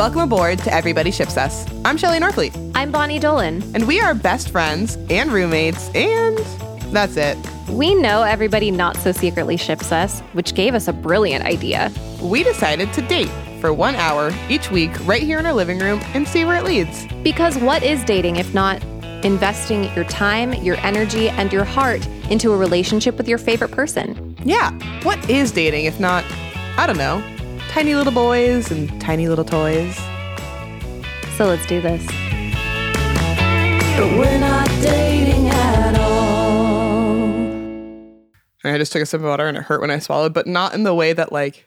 welcome aboard to Everybody Ships Us. I'm Shelly Norfleet, I'm Bonnie Dolan. and we are best friends and roommates, and that's it. We know everybody not so secretly ships us, which gave us a brilliant idea. We decided to date for one hour each week right here in our living room and see where it leads. Because what is dating if not investing your time, your energy, and your heart into a relationship with your favorite person? Yeah, what is dating if not, I don't know, tiny little boys and tiny little toys? So let's do this. But we're not dating at all. And I just took a sip of water and it hurt when I swallowed, but not in the way that like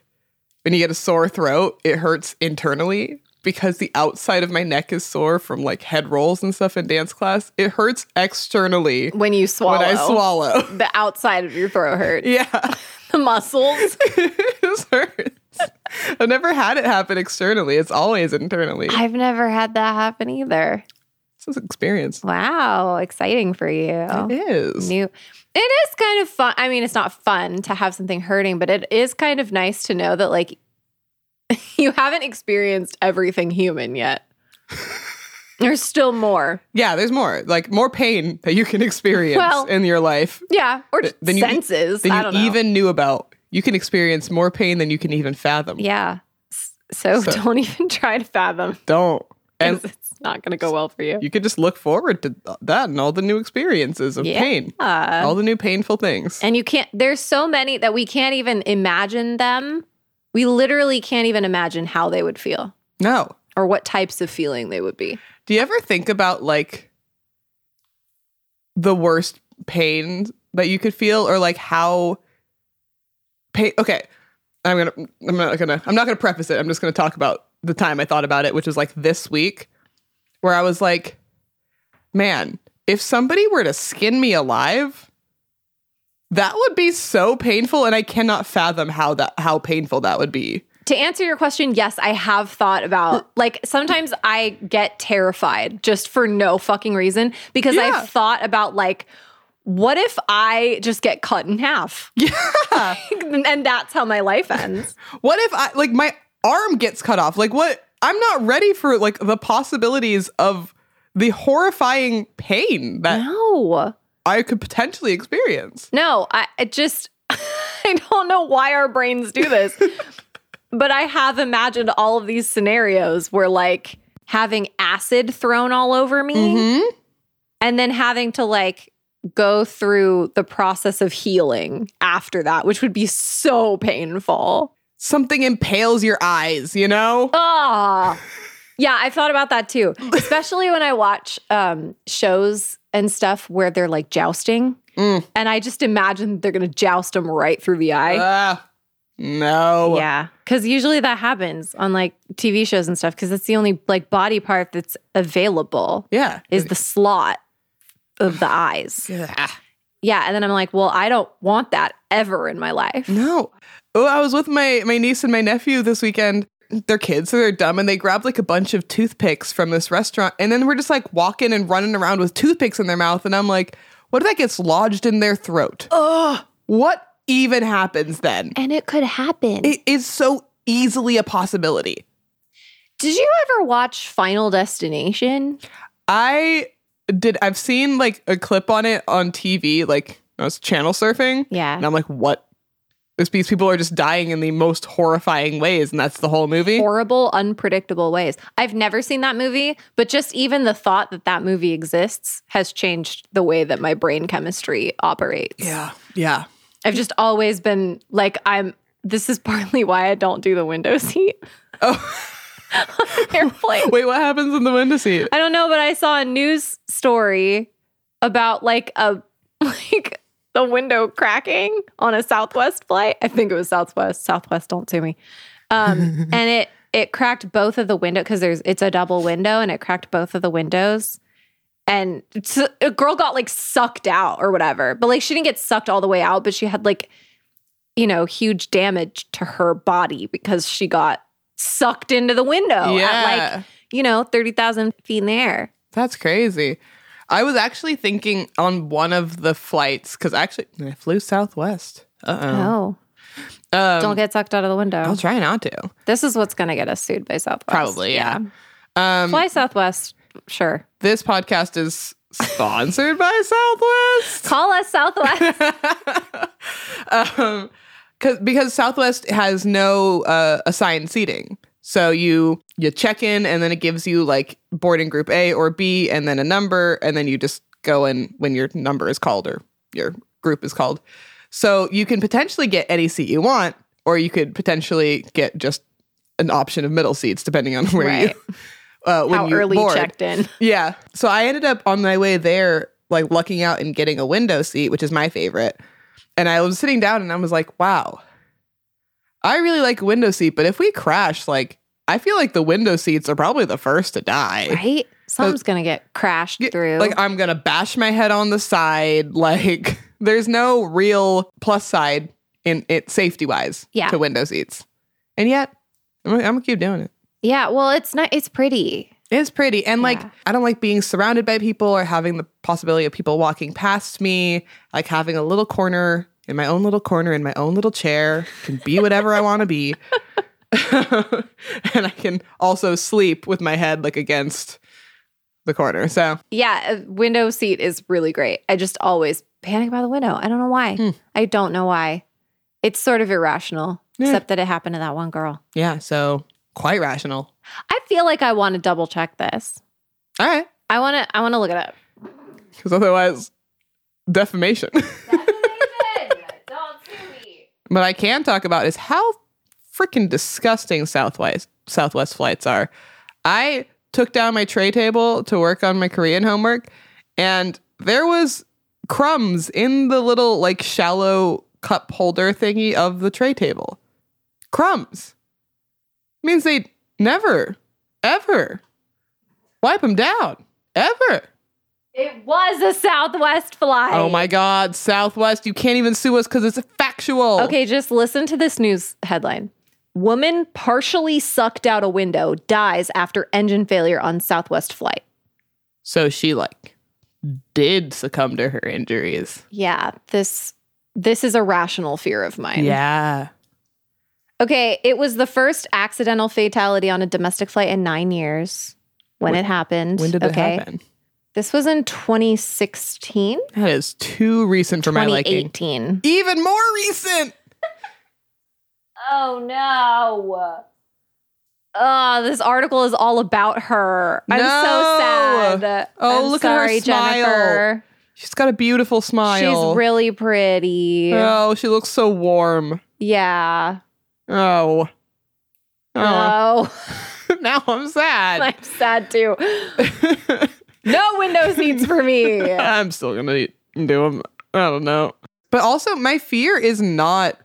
when you get a sore throat, it hurts internally because the outside of my neck is sore from like head rolls and stuff in dance class. It hurts externally When you swallow, when I swallow. the outside of your throat hurts. Yeah, The muscles. it hurts. I've never had it happen externally. It's always internally. I've never had that happen either. It's an experience. Wow, exciting for you. It is. New. It is kind of fun. I mean, it's not fun to have something hurting, but it is kind of nice to know that like you haven't experienced everything human yet. There's still more. Yeah, there's more. Like more pain that you can experience Well, in your life Yeah, or just than you, senses. than I you don't know. even knew about. You can experience more pain than you can even fathom. yeah. So, So- don't even try to fathom. Don't. And it's not going to go well for you. you could just look forward to that and all the new experiences of Yeah. pain, all the new painful things. And you can't, there's so many that we can't even imagine them. We literally can't even imagine how they would feel no. or what types of feeling they would be. Do you ever think about like the worst pain that you could feel or like how pain okay. I'm gonna i'm not gonna i'm not gonna preface it. I'm just gonna talk about the time i thought about it which was like this week where i was like man if somebody were to skin me alive that would be so painful and i cannot fathom how that how painful that would be. To answer your question, yes, I have thought about like sometimes I get terrified just for no fucking reason because Yeah. I've thought about like what if I just get cut in half? yeah and that's how my life ends. What if I like my arm gets cut off? Like what? I'm not ready for like the possibilities of the horrifying pain that No. I could potentially experience. No, I it just I don't know why our brains do this. but I have imagined all of these scenarios where like having acid thrown all over me Mm-hmm. and then having to like go through the process of healing after that, which would be so painful. Something impales your eyes, you know? Ah. Yeah, I've thought about that too. Especially when I watch um shows and stuff where they're like jousting. Mm. And I just imagine they're gonna joust them right through the eye. Ah, no. Yeah, because usually that happens on like TV shows and stuff. Because it's the only like body part that's available Yeah. is the slot of the eyes. Yeah. Yeah, and then I'm like, well, I don't want that ever in my life. No. Oh, I was with my my niece and my nephew this weekend. They're kids, so they're dumb, and they grabbed like a bunch of toothpicks from this restaurant, and then we're just like walking and running around with toothpicks in their mouth, and I'm like, what if that gets lodged in their throat? Ugh. What even happens then? And it could happen. It is so easily a possibility. Did you ever watch Final Destination? I did. I've seen like a clip on it on TV, like I was channel surfing, Yeah. and I'm like, what? These people are just dying in the most horrifying ways, and that's the whole movie. Horrible, unpredictable ways. I've never seen that movie, but just even the thought that that movie exists has changed the way that my brain chemistry operates. yeah, yeah. I've just always been like, I'm. This is partly why I don't do the window seat. Oh. airplane. Wait, what happens in the window seat? I don't know, but I saw a news story about like a like the window cracking on a Southwest flight. I think it was Southwest. Southwest, don't sue me. Um, and it it cracked both of the window because there's it's a double window and it cracked both of the windows. And a girl got like sucked out or whatever, but like she didn't get sucked all the way out, but she had like you know huge damage to her body because she got sucked into the window Yeah. at like you know thirty thousand feet in the air. That's crazy. I was actually thinking on one of the flights because actually I flew Southwest. Uh oh. Um, Don't get sucked out of the window. I'll try not to. This is what's going to get us sued by Southwest. Probably, yeah. Um, Fly Southwest, sure. this podcast is sponsored by Southwest. Call us Southwest. um, cause, because Southwest has no uh, assigned seating. So you you check in and then it gives you like boarding group A or B and then a number and then you just go in when your number is called or your group is called. So you can potentially get any seat you want or you could potentially get just an option of middle seats depending on where Right. you uh, when How you early board. checked in. Yeah. So I ended up on my way there, like lucking out and getting a window seat, which is my favorite. And I was sitting down and I was like, wow, I really like a window seat, but if we crash, like, I feel like the window seats are probably the first to die. Right? Something's going to get crashed Get- through. Like, I'm to bash my head on the side. Like, there's no real plus side in it safety wise Yeah. to window seats. And yet, I'm, I'm to keep doing it. yeah, well, it's not, it's pretty. It's pretty. And like, I don't like being surrounded by people or having the possibility of people walking past me. Like having a little corner in my own little corner in my own little chair, can be whatever I want to be. and I can also sleep with my head like against the corner. So, Yeah, a window seat is really great. I just always panic by the window. I don't know why. Hmm. I don't know why. It's sort of irrational, Yeah. except that it happened to that one girl. yeah, so quite rational. I feel like I want to double check this. All right. I want to I want to look it up. Because otherwise, defamation. Don't sue me. What I can talk about is how freaking disgusting Southwest Southwest flights are. I took down my tray table to work on my Korean homework, and there was crumbs in the little like shallow cup holder thingy of the tray table. Crumbs means they never, ever wipe them down, ever. It was a Southwest flight. Oh my God, Southwest, you can't even sue us because it's factual. Okay, just listen to this news headline. Woman partially sucked out a window dies after engine failure on Southwest flight. So she like did succumb to her injuries. Yeah, this this is a rational fear of mine. Yeah. Okay, it was the first accidental fatality on a domestic flight in 9 years when it happened. When did okay. it happen? This was in 2016, That is too recent for my liking. 2018. Even more recent. Oh no. Oh, this article is all about her. I'm No. so sad. Oh, I'm look at her smile. Jennifer. She's got a beautiful smile. She's really pretty. Oh, she looks so warm. yeah. Oh. Oh. Oh, now I'm sad. I'm sad too. No window seats for me. I'm still gonna do them. I don't know. But also, my fear is not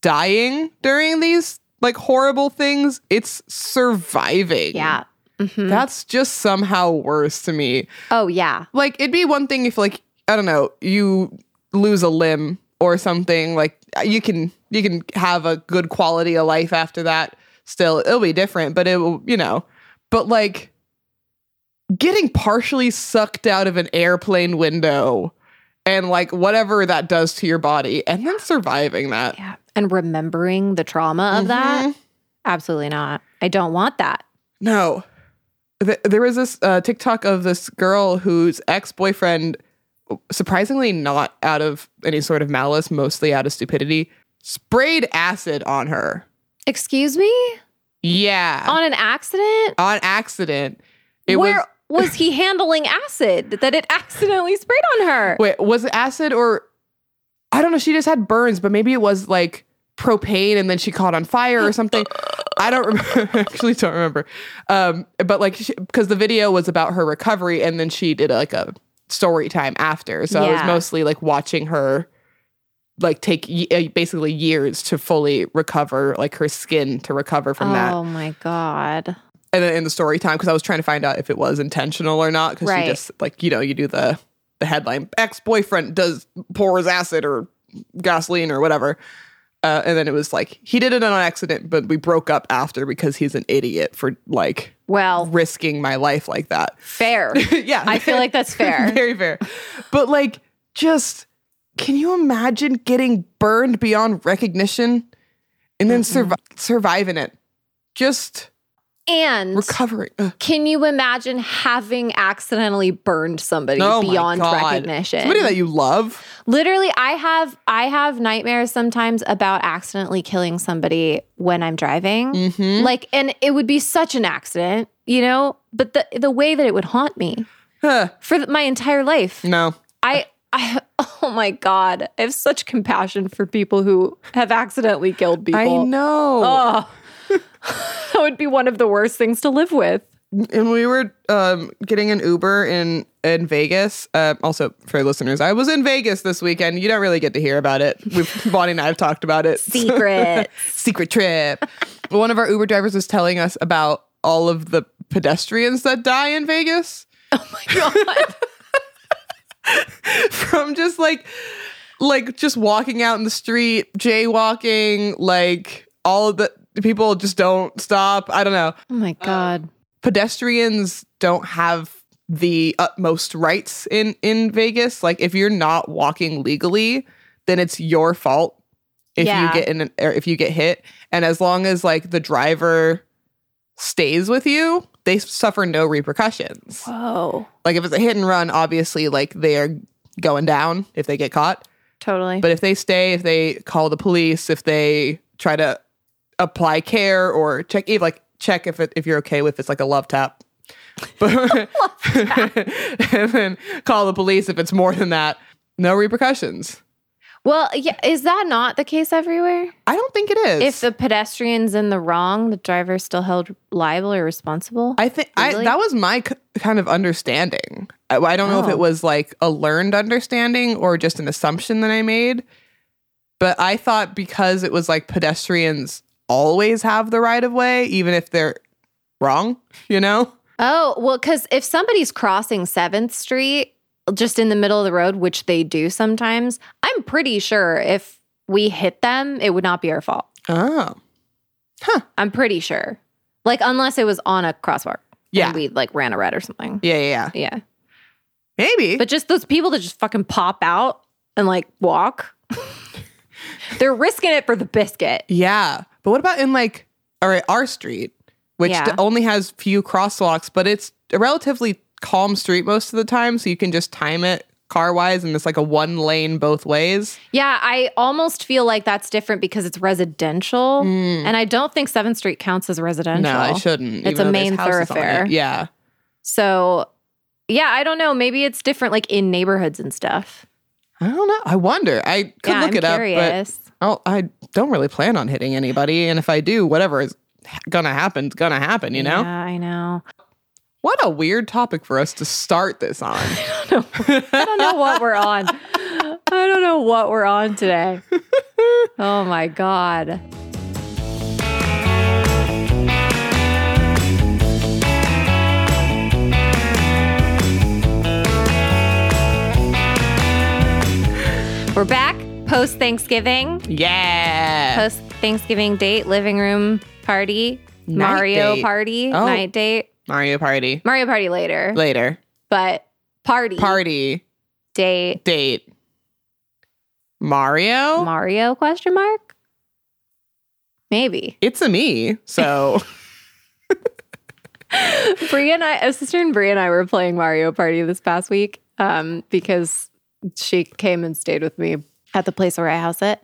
dying during these like horrible things. It's surviving. Yeah. Mhm. That's just somehow worse to me. Oh, yeah. Like it'd be one thing if like I don't know, you lose a limb or something, like you can you can have a good quality of life after that. Still, it'll be different, but it will, you know. But like getting partially sucked out of an airplane window and like whatever that does to your body and then surviving that. Yeah. And remembering the trauma of that? Mhm. Absolutely not. I don't want that. No. Th- there was this uh, TikTok of this girl whose ex boyfriend, surprisingly not out of any sort of malice, mostly out of stupidity, sprayed acid on her. Excuse me? Yeah. On an accident? On accident. It Where was. was he handling acid that it accidentally sprayed on her? Wait, was it acid or. I don't know. She just had burns, but maybe it was like propane and then she caught on fire or something. I don't remember. actually don't remember. Um, but like, because the video was about her recovery and then she did like a story time after. So I was mostly like watching her like take ye- uh, basically years to fully recover, like her skin to recover from that. Oh my God. And then in the story time, because I was trying to find out if it was intentional or not, because Right. she just like you know you do the the headline ex boyfriend does pours acid or gasoline or whatever, uh, and then it was like he did it on accident, but we broke up after because he's an idiot for like Well, risking my life like that. fair. yeah, I feel like that's fair. very fair. But like just can you imagine getting burned beyond recognition and then survi- surviving it? Just And recovering. Ugh. can you imagine having accidentally burned somebody Oh beyond recognition? Somebody that you love. Literally, I have I have nightmares sometimes about accidentally killing somebody when I'm driving. Mm-hmm. Like, and it would be such an accident, you know. But the the way that it would haunt me Huh. for my entire life, No. I. I, oh my God. I have such compassion for people who have accidentally killed people. I know. Oh, that would be one of the worst things to live with. and we were um, getting an Uber in in Vegas. Uh, also, for listeners, I was in Vegas this weekend. You don't really get to hear about it. We've, Bonnie and I have talked about it. Secret. Secret trip. One of our Uber drivers was telling us about all of the pedestrians that die in Vegas oh my God. from just like like just walking out in the street, jaywalking, like all of the people just don't stop. I don't know. Oh my God. Um, pedestrians don't have the utmost rights in in Vegas. Like if you're not walking legally, then it's your fault if Yeah. you get in an, or if you get hit. And as long as like the driver stays with you, they suffer no repercussions. Whoa. Like if it's a hit and run, obviously like they're going down if they get caught. Totally. But if they stay, if they call the police, if they try to apply care or check, even like check if it, if you're okay with it's like a love tap, but and then call the police if it's more than that. No repercussions. well, yeah, is that not the case everywhere? I don't think it is. If the pedestrian's in the wrong, the driver's still held liable or responsible? I think I that was my k- kind of understanding. I, I don't know if Oh. it was like a learned understanding or just an assumption that I made. But I thought because it was like pedestrians always have the right of way, even if they're wrong, you know? oh, well, because if somebody's crossing 7th Street just in the middle of the road, which they do sometimes, I'm pretty sure if we hit them, it would not be our fault. Oh. Huh. I'm pretty sure. Like, unless it was on a crosswalk. Yeah. And we like ran a red or something. Yeah, yeah, yeah. Yeah. Maybe. But just those people that just fucking pop out and like walk, they're risking it for the biscuit. yeah. But what about in like all right, our street, which Yeah. only has few crosswalks, but it's a relatively calm street most of the time, so you can just time it car wise and it's like a one lane both ways. Yeah, I almost feel like that's different because it's residential. Mm. And I don't think 7th Street counts as residential. No, it shouldn't. It's a main houses on it. thoroughfare. Yeah. So, yeah, I don't know. Maybe it's different like in neighborhoods and stuff. I don't know. I wonder. I could yeah, look I'm it curious. up, but oh, I don't really plan on hitting anybody. And if I do, whatever is gonna happen, is gonna happen. You know. Yeah, I know. What a weird topic for us to start this on. I don't know what we're on. I don't know what we're on today. Oh my God. We're back post Thanksgiving, yeah. post Thanksgiving date, living room party, Night Mario date. party, Oh. night date, Mario Party Mario party later, later. but party, Party date, date. Mario. Mario question mark? Maybe. it's a me. So Bria and I, a sister and Bria and I were playing Mario Party this past week um, because she came and stayed with me at the place where I house it.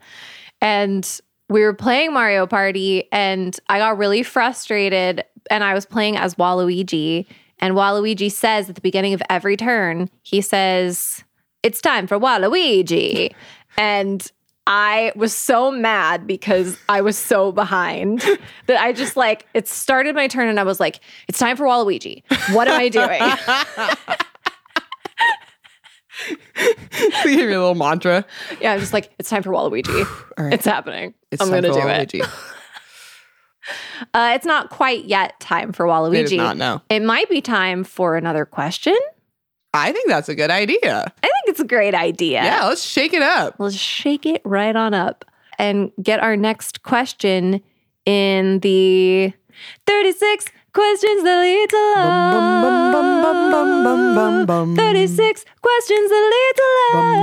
And we were playing Mario Party and I got really frustrated and I was playing as Waluigi. And Waluigi says at the beginning of every turn, he says, It's time for Waluigi. And I was so mad because I was so behind that I just like it started my turn and I was like, it's time for Waluigi. What am I doing? give me a little mantra. yeah, I'm just like, it's time for Waluigi. All right. It's happening. It's I'm gonna for do it. Uh, it's not quite yet time for Waluigi. It is not, no. It might be time for another question. I think that's a good idea. I think it's a great idea. Yeah, let's shake it up. Let's shake it right on up and get our next question in the 36 questions that lead to love. 36 questions that lead to love.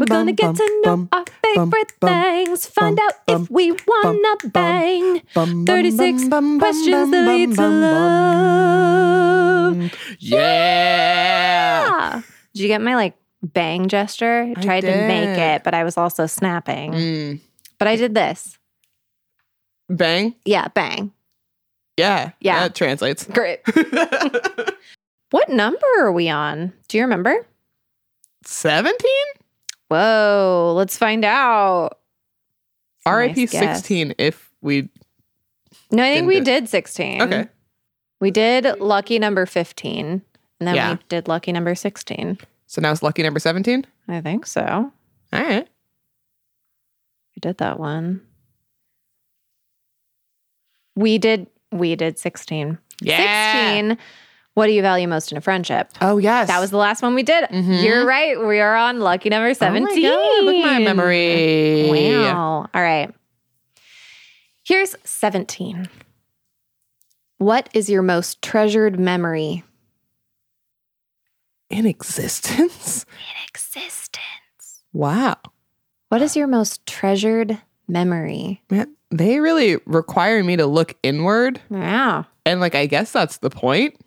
We're gonna get to know our favorite things. Find out if we wanna bang. 36 questions that lead to love. Yeah. Ah. Did you get my like bang gesture? I tried to make it, but I was also snapping. Mm. But I did this. Bang. Yeah, bang. Yeah. Yeah. That translates. Great. what number are we on? Do you remember? 17? Whoa, let's find out. RIP Nice guess. 16 if we. No, I think we do- did 16. Okay. We did lucky number 15, and then Yeah. we did lucky number 16. So now it's lucky number 17? I think so. All right. We did that one. We did we did 16. Yeah. 16. What do you value most in a friendship? Oh, yes. That was the last one we did. Mhm. You're right. We are on lucky number 17. Oh my God, look at my memory. Wow. All right. Here's 17. What is your most treasured memory? In existence? In existence. Wow. What is your most treasured memory? Man, they really require me to look inward. Yeah. And like I guess that's the point.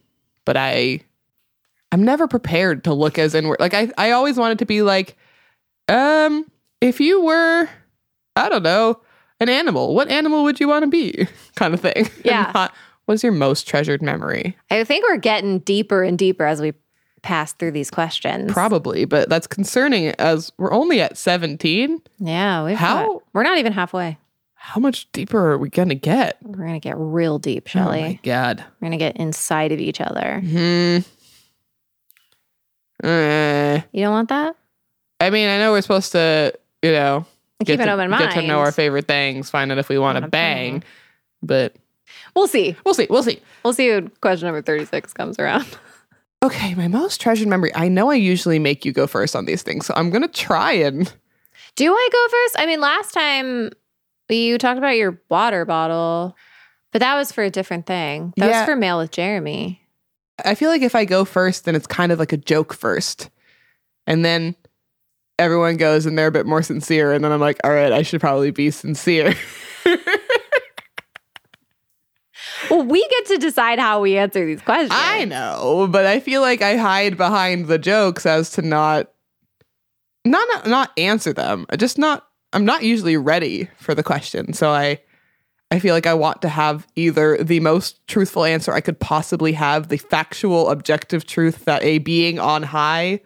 But I I'm never prepared to look as inward. Like I, I always wanted to be like, um, if you were, I don't know, an animal, what animal would you want to be? kind of thing. Yeah. not, what's your most treasured memory? I think we're getting deeper and deeper as we pass through these questions. Probably, but that's concerning as we're only at 17. Yeah. How- got- we're not even halfway. How much deeper are we gonna get? We're to get real deep, Shelly. Oh my god. we're to get inside of each other. Hmm. Uh, You don't want that? I mean, I know we're supposed to, you know, Keep an to, open get to know our favorite things, find out if we want to bang. bang. But We'll see. we'll see. We'll see. We'll see when question number 36 comes around. Okay, my most treasured memory. I know I usually make you go first on these things, so I'm gonna try and. Do I go first? I mean, last time you talked about your water bottle, but that was for a different thing. That Yeah. was for mail with Jeremy. I feel like if I go first, then it's kind of like a joke first, and then everyone goes and they're a bit more sincere, and then I'm like, all right, I should probably be sincere. Well, we get to decide how we answer these questions. I know, but I feel like I hide behind the jokes as to not not not, not answer them. Just not I'm not usually ready for the question. So I I feel like I want to have either the most truthful answer I could possibly have, the factual objective truth that a being on high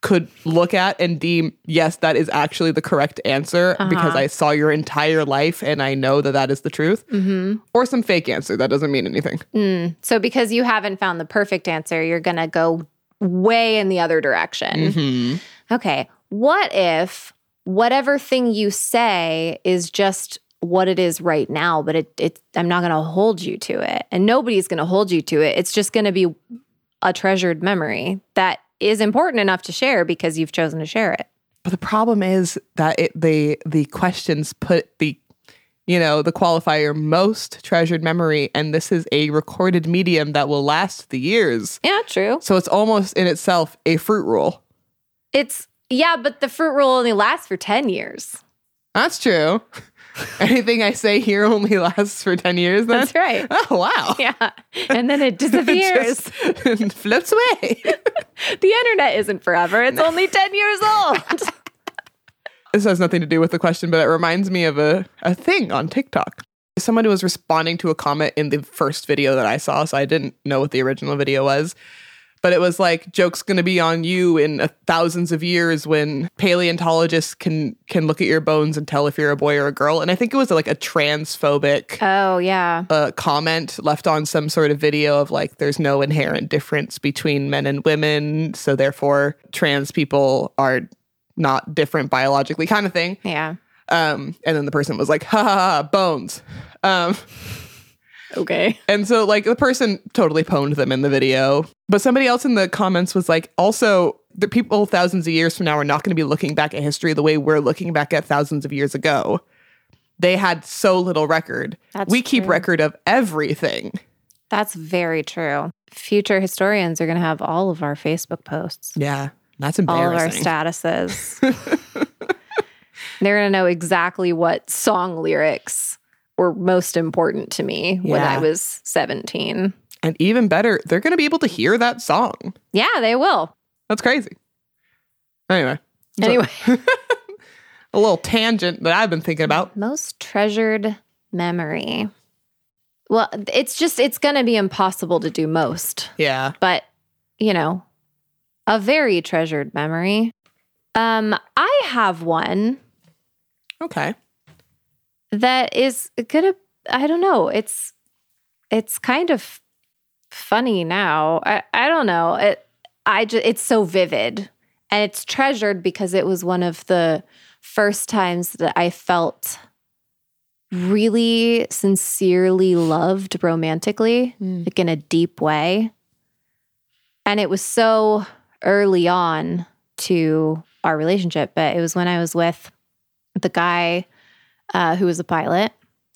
could look at and deem yes that is actually the correct answer because I saw your entire life and I know that that is the truth Mm-hmm. or some fake answer that doesn't mean anything. Mm. So, because you haven't found the perfect answer, you're going to go way in the other direction. Mhm. Okay. What if whatever thing you say is just what it is right now, but it, it I'm not going to hold you to it, and nobody's going to hold you to it. It's just going to be a treasured memory that is important enough to share because you've chosen to share it. But the problem is that it the the questions put the you know the qualifier most treasured memory and this is a recorded medium that will last the years. Yeah, true. So it's almost in itself a fruit rule. It's yeah, but the fruit roll only lasts for 10 years. That's true. Anything I say here only lasts for 10 years then? That's right. Oh wow. Yeah. And then it disappears. just floats away. the internet isn't forever. It's only 10 years old. this has nothing to do with the question, but it reminds me of a, a thing on TikTok. Someone was responding to a comment in the first video that I saw, so I didn't know what the original video was. But it was like joke's gonna be on you in thousands of years when paleontologists can can look at your bones and tell if you're a boy or a girl. And I think it was like a transphobic oh, yeah. uh, comment left on some sort of video of like there's no inherent difference between men and women, so therefore trans people are not different biologically, kind of thing. Yeah. Um, and then the person was like, ha ha, ha bones. Um, Okay. and so like the person totally pwned them in the video. But somebody else in the comments was like, also, the people thousands of years from now are not going to be looking back at history the way we're looking back at thousands of years ago. they had so little record. That's we keep true. record of everything. That's very true. Future historians are going to have all of our Facebook posts, Yeah. That's all of our statuses. They're going to know exactly what song lyrics were most important to me when I was 17. and even better, they're going to be able to hear that song. Yeah, they will. That's crazy. Anyway, So- Anyway, a little tangent that I've been thinking about. most treasured memory. Well, it's just, it's going to be impossible to do most. Yeah. but you know, a very treasured memory. Um, I have one Okay. That is gonna. I don't know. It's it's kind of funny now. I I don't know. It I just it's so vivid and it's treasured because it was one of the first times that I felt really sincerely loved romantically, Mm. like in a deep way. And it was so early on to our relationship, but it was when I was with the guy uh, who was a pilot.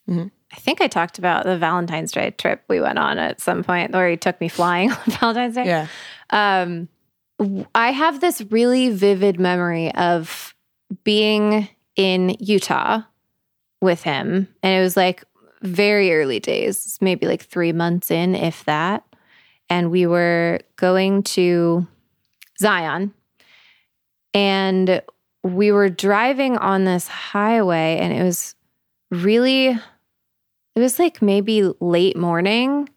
Mhm. I think I talked about the Valentine's Day trip we went on at some point where he took me flying on Valentine's Day Yeah. um, I have this really vivid memory of being in Utah with him. And it was like very early days, maybe like three months in, if that. And we were going to Zion. And we were driving on this highway, and it was really, it was like maybe late morning.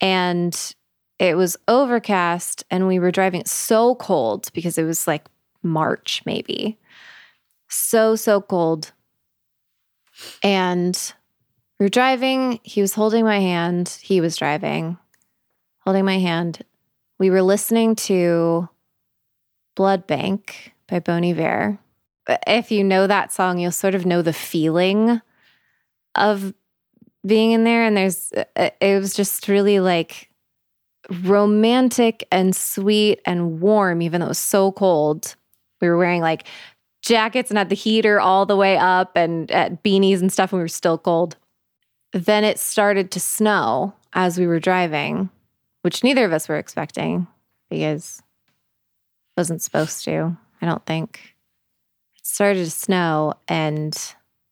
And it was overcast and we were driving so cold because it was like March, maybe. So, so cold. And we were driving. He was holding my hand. He was driving, holding my hand. We were listening to Blood Bank by Bon Iver. If you know that song, you'll sort of know the feeling of being in there. And there's, uh, it was just really like, romantic and sweet and warm, even though it was so cold. We were wearing like jackets and had the heater all the way up and at beanies and stuff, and we were still cold. Then it started to snow as we were driving, which neither of us were expecting because it wasn't supposed to, I don't think. Started to snow, and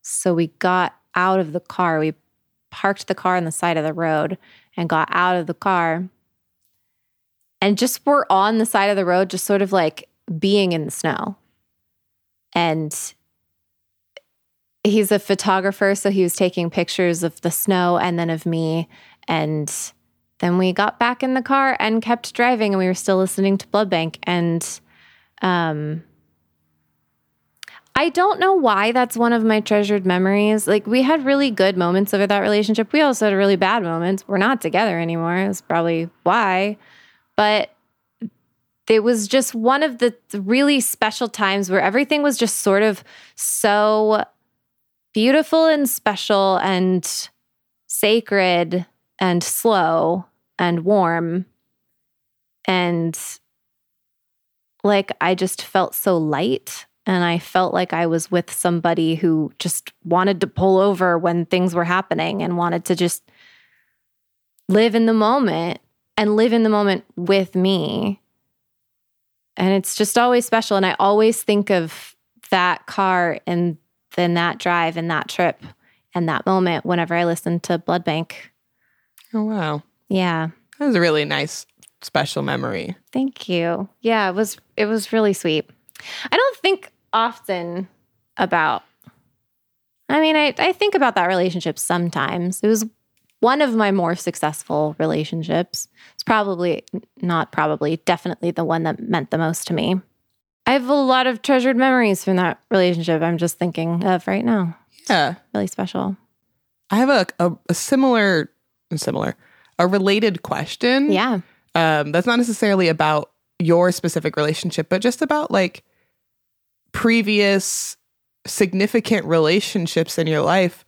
so we got out of the car. We parked the car on the side of the road and got out of the car and just were on the side of the road, just sort of like being in the snow. And he's a photographer, so he was taking pictures of the snow and then of me. And then we got back in the car and kept driving, and we were still listening to Blood Bank. And um, I don't know why that's one of my treasured memories. Like we had really good moments over that relationship. We also had really bad moments. We're not together anymore. That's probably why. But it was just one of the really special times where everything was just sort of so beautiful and special and sacred and slow and warm. And like I just felt so light. And I felt like I was with somebody who just wanted to pull over when things were happening and wanted to just live in the moment and live in the moment with me. And it's just always special. And I always think of that car and then that drive and that trip and that moment whenever I listen to Blood Bank. Oh, wow. Yeah. That was a really nice, special memory. Thank you. Yeah, it was it was really sweet. I don't think often about I mean, I, I think about that relationship sometimes. It was one of my more successful relationships. It's probably not probably, definitely the one that meant the most to me. I have a lot of treasured memories from that relationship I'm just thinking of right now. Yeah. Really special. I have a, a, a similar, similar, a related question. Yeah. um, that's not necessarily about your specific relationship, but just about like previous significant relationships in your life.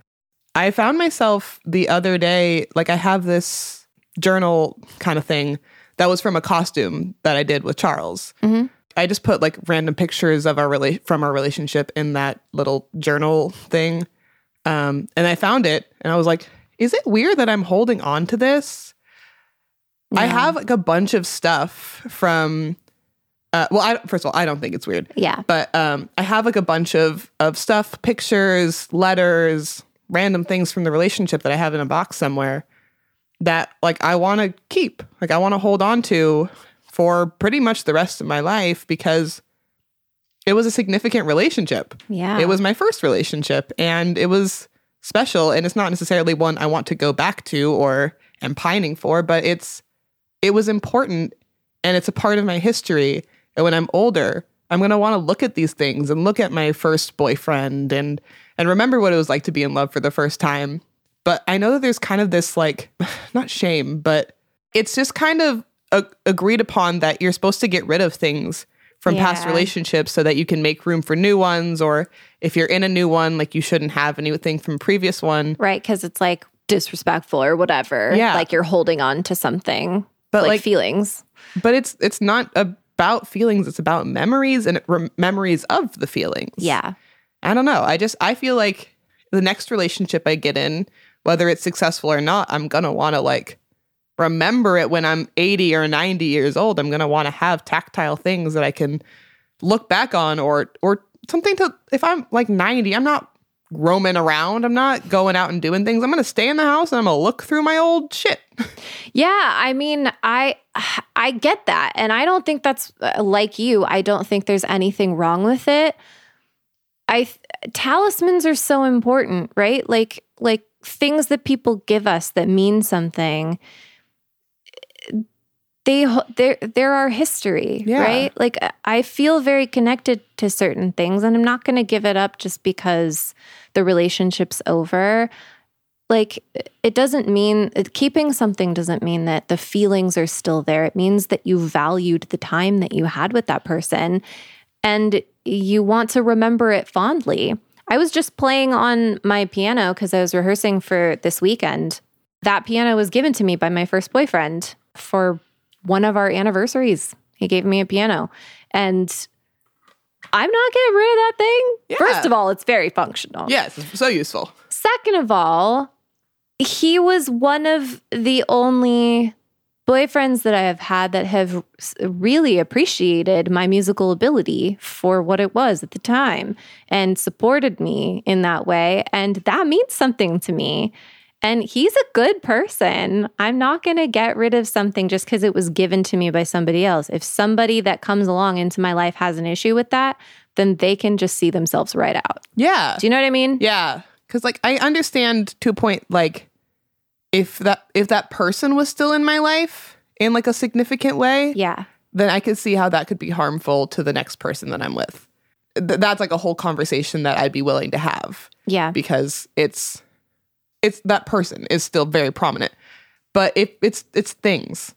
I found myself the other day, like I have this journal kind of thing that was from a costume that I did with Charles. Mhm. I just put like random pictures of our rela- from our relationship in that little journal thing. Um, and I found it and I was like, is it weird that I'm holding on to this? I have like a bunch of stuff from, uh, well, I, first of all, I don't think it's weird, Yeah. but um, I have like a bunch of, of stuff, pictures, letters, random things from the relationship that I have in a box somewhere that like I want to keep, like I want to hold on to for pretty much the rest of my life because it was a significant relationship. Yeah. It was my first relationship and it was special and it's not necessarily one I want to go back to or am pining for, but it's it was important and it's a part of my history. And when I'm older, I'm going to want to look at these things and look at my first boyfriend and and remember what it was like to be in love for the first time. But I know that there's kind of this like not shame, but it's just kind of a- agreed upon that you're supposed to get rid of things from past relationships so that you can make room for new ones or if you're in a new one like you shouldn't have anything from previous one right. Cause it's like disrespectful or whatever. Yeah. Like you're holding on to something, But, like, like- feelings. but it's it's not about feelings it's about memories and rem- memories of the feelings. Yeah. i don't know. I just i feel like the next relationship i get in whether it's successful or not i'm gonna want to like remember it when i'm 80 or 90 years old. I'm gonna want to have tactile things that i can look back on or or something to if i'm like 90 i'm not roaming around i'm not going out and doing things i'm gonna stay in the house and i'm gonna look through my old shit Yeah, I mean, I I get that, and I don't think that's uh, like you. I don't think there's anything wrong with it. I talismans are so important, right? Like like things that people give us that mean something. They there there are history, Yeah. right? Like I feel very connected to certain things, and I'm not going to give it up just because the relationship's over like it doesn't mean keeping something doesn't mean that the feelings are still there it means that you valued the time that you had with that person and you want to remember it fondly i was just playing on my piano because i was rehearsing for this weekend that piano was given to me by my first boyfriend for one of our anniversaries he gave me a piano and i'm not getting rid of that thing Yeah. first of all it's very functional yes it's so useful Second of all, he was one of the only boyfriends that I have had that have really appreciated my musical ability for what it was at the time and supported me in that way. And that means something to me. And he's a good person. I'm not going to get rid of something just because it was given to me by somebody else. If somebody that comes along into my life has an issue with that, then they can just see themselves right out. yeah Do you know what I mean? Yeah, because like I understand to a point. Like if that if that person was still in my life in like a significant way, Yeah. then I could see how that could be harmful to the next person that I'm with. Th- that's like a whole conversation that I'd be willing to have Yeah. because it's it's that person is still very prominent. But if it's it's things,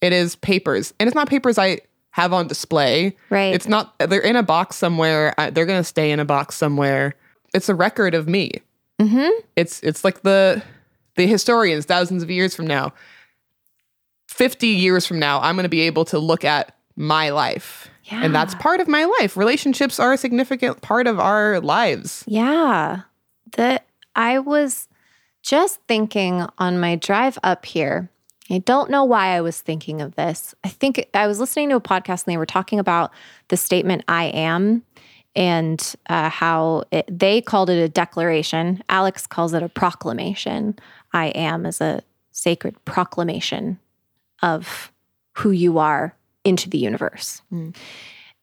it is papers, and it's not papers I have on display. Right. It's not. They're in a box somewhere. I, they're gonna stay in a box somewhere. It's a record of me. Mm-hmm. It's it's like the the historians thousands of years from now, fifty years from now. I'm gonna be able to look at my life, and that's part of my life. Relationships are a significant part of our lives. Yeah. That I was just thinking on my drive up here. I don't know why I was thinking of this. I think I was listening to a podcast and they were talking about the statement I am and uh, how it, they called it a declaration. Alex calls it a proclamation. I am is a sacred proclamation of who you are into the universe.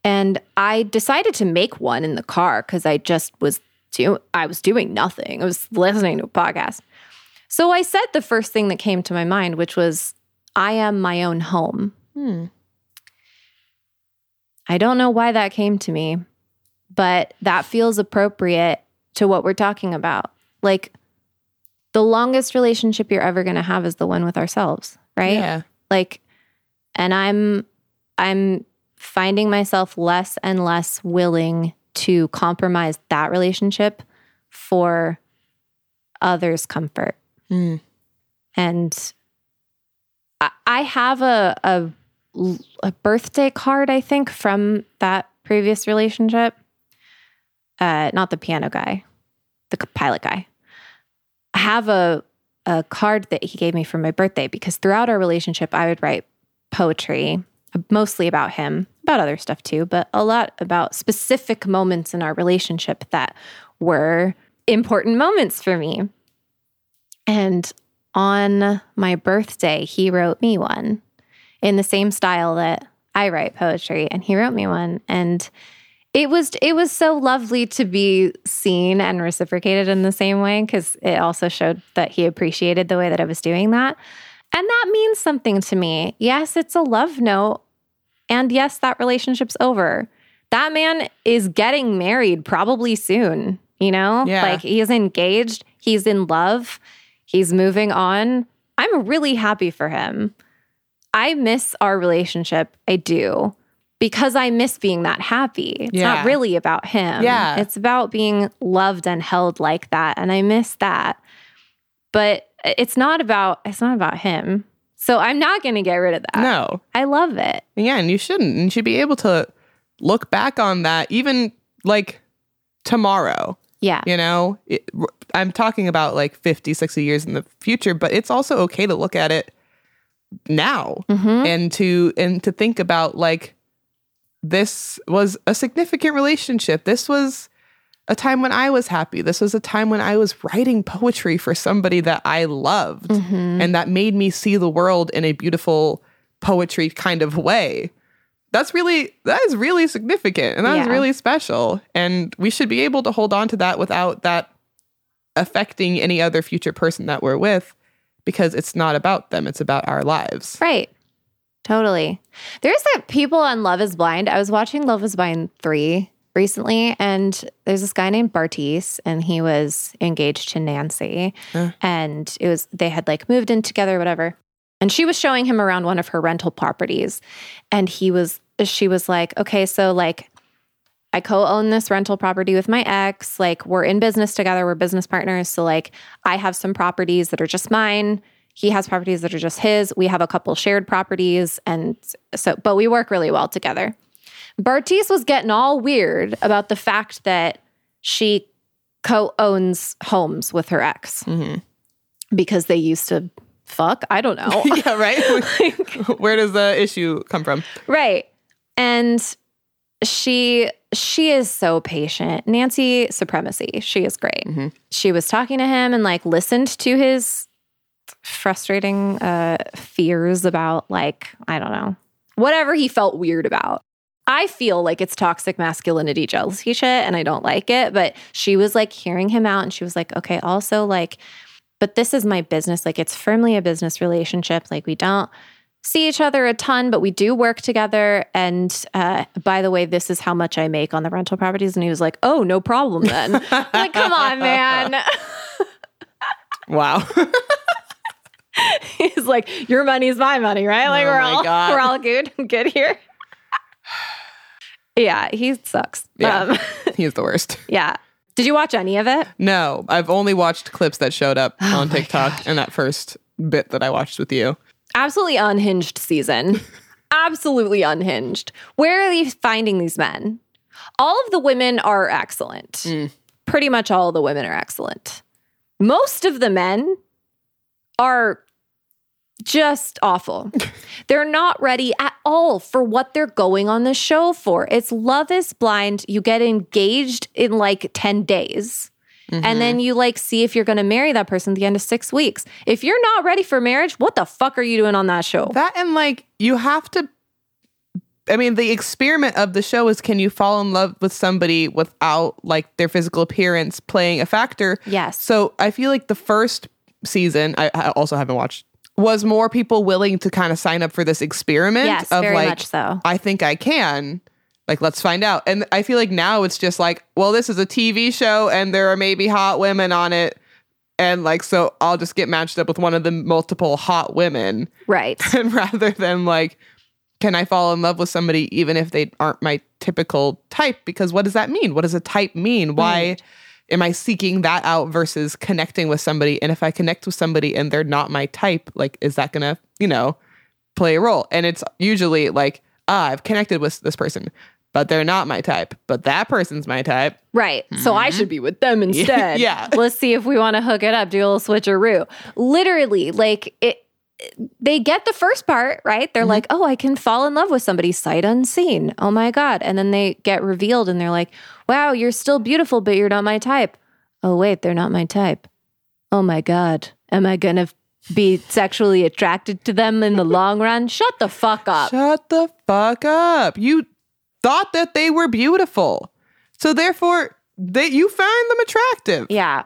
And I decided to make one in the car because I just was do I was doing nothing. I was listening to a podcast. So I said the first thing that came to my mind, which was, I am my own home. Hmm. I don't know why that came to me, but that feels appropriate to what we're talking about. Like the longest relationship you're ever going to have is the one with ourselves, right? Yeah. like and i'm i'm finding myself less and less willing to compromise that relationship for others comfort Hmm. and I, have a, a a birthday card i think from that previous relationship uh not the piano guy the pilot guy I have a a card that he gave me for my birthday because throughout our relationship I would write poetry mostly about him, about other stuff too, but a lot about specific moments in our relationship that were important moments for me. And on my birthday, he wrote me one in the same style that I write poetry and he wrote me one and it was it was so lovely to be seen and reciprocated in the same way because it also showed that he appreciated the way that I was doing that. And that means something to me. Yes, it's a love note. And yes, that relationship's over. That man is getting married probably soon, you know? Yeah. Like he's engaged, he's in love, he's moving on. I'm really happy for him. I miss our relationship. I do. Because I miss being that happy. It's Yeah. not really about him. Yeah. It's about being loved and held like that. And I miss that. But it's not about it's not about him. So I'm not gonna get rid of that. No. I love it. Yeah, and you shouldn't. And you should be able to look back on that even like tomorrow. Yeah. You know, it, I'm talking about like 50, 60 years in the future, but it's also okay to look at it now Mhm. and to and to think about like this was a significant relationship. This was a time when I was happy. This was a time when I was writing poetry for somebody that I loved and that made me see the world in a beautiful poetry kind of way. That's really that is really significant and that is Yeah. really special and we should be able to hold on to that without that affecting any other future person that we're with because it's not about them, it's about our lives. Right. Totally. There's that people on Love is Blind. I was watching Love is Blind 3 recently, and there's this guy named Bartise, and he was engaged to Nancy. And it was, they had like moved in together, whatever. And she was showing him around one of her rental properties. And he was, she was like, okay, so like, I co own this rental property with my ex. Like, we're in business together, we're business partners. So, like, I have some properties that are just mine. He has properties that are just his. We have a couple shared properties. And so, but we work really well together. Bartise was getting all weird about the fact that she co owns homes with her ex mm-hmm. because they used to fuck. I don't know. yeah, right? Where does the issue come from? Right. And she she is so patient. Nancy supremacy. She is great. She was talking to him and like listened to his frustrating uh fears about like, I don't know, whatever he felt weird about. I feel like it's toxic masculinity jealousy shit and I don't like it, but she was like hearing him out and she was like, "Okay, also like but this is my business. Like it's firmly a business relationship. Like we don't see each other a ton, but we do work together. And uh, by the way, this is how much I make on the rental properties. And he was like, "Oh, no problem then." Like, come on, man. Wow. He's like, "Your money's my money, right? Like Oh we're all God. we're all good, good here." yeah, he sucks. Yeah. Um, He's the worst. yeah. Did you watch any of it? No, I've only watched clips that showed up Oh on TikTok and that first bit that I watched with you. Absolutely unhinged season. Absolutely unhinged. Where are they finding these men? All of the women are excellent. Mm. Pretty much all the women are excellent. Most of the men are just awful. they're not ready at all for what they're going on the show for. It's Love is Blind. You get engaged in like 10 days. And then mm-hmm. you like see if you're going to marry that person at the end of six weeks. If you're not ready for marriage, what the fuck are you doing on that show? That and like you have to I mean, the experiment of the show is can you fall in love with somebody without like their physical appearance playing a factor? Yes. So I feel like the first season, I, I also haven't watched, was more people willing to kind of sign up for this experiment Yes, of very like, much so. I think I can. Like, let's find out. And I feel like now it's just like, well, this is a TV show and there are maybe hot women on it. And like, so I'll just get matched up with one of the multiple hot women. Right. And rather than like, can I fall in love with somebody even if they aren't my typical type? Because what does that mean? What does a type mean? Why am I seeking that out versus connecting with somebody? And if I connect with somebody and they're not my type, like, is that gonna, you know, play a role? And it's usually like, ah, I've connected with this person. But they're not my type. But that person's my type. Right. So I should be with them instead. Yeah. Let's see if we want to hook it up, do a little switcheroo. Literally, like it they get the first part, right? They're mm-hmm. like, oh, I can fall in love with somebody sight unseen. Oh my God. And then they get revealed and they're like, wow, you're still beautiful, but you're not my type. Oh, wait, they're not my type. Oh my God. Am I going to be sexually attracted to them in the long run? Shut the fuck up. Shut the fuck up. You thought that they were beautiful. So therefore, that you find them attractive. Yeah.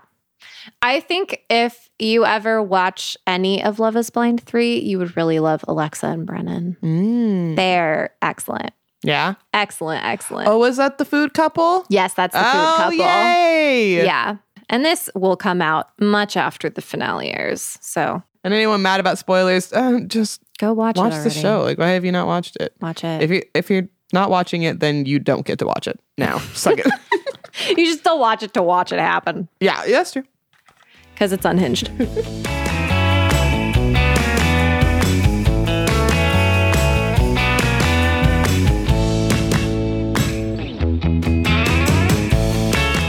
I think if you ever watch any of Love is Blind 3, you would really love Alexa and Brennon. Mm. They're excellent. Yeah. Excellent, excellent. Oh, was that the food couple? yes, that's the food oh, couple. yay. Yeah. And this will come out much after the finale airs. So And anyone mad about spoilers, uh, just go watch, watch the show. Like, why have you not watched it? Watch it. If you if you're not watching it, then you don't get to watch it now. Suck it. you should still watch it to watch it happen yeah, yeah, that's true. because it's unhinged.